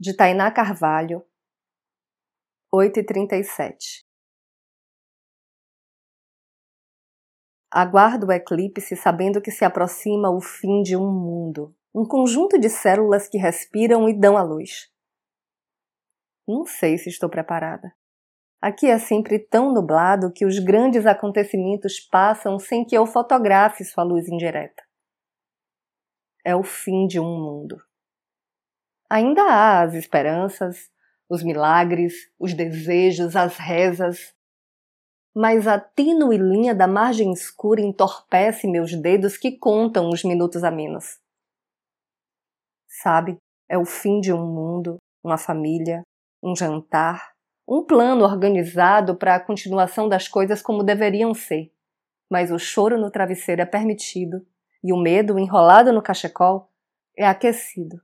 de Tainá Carvalho, 8h37. Aguardo o eclipse sabendo que se aproxima o fim de um mundo, um conjunto de células que respiram e dão a luz. Não sei se estou preparada. Aqui é sempre tão nublado que os grandes acontecimentos passam sem que eu fotografe sua luz indireta. É o fim de um mundo. Ainda há as esperanças, os milagres, os desejos, as rezas. Mas a tênue linha da margem escura entorpece meus dedos que contam os minutos a menos. Sabe, é o fim de um mundo, uma família, um jantar, um plano organizado para a continuação das coisas como deveriam ser. Mas o choro no travesseiro é permitido e o medo enrolado no cachecol é aquecido.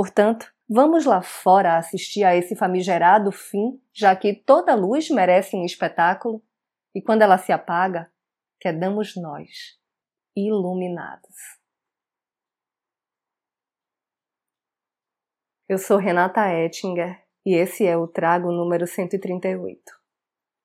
Portanto, vamos lá fora assistir a esse famigerado fim, já que toda luz merece um espetáculo, e quando ela se apaga, quedamos nós, iluminados. Eu sou Renata Ettinger e esse é o Trago número 138.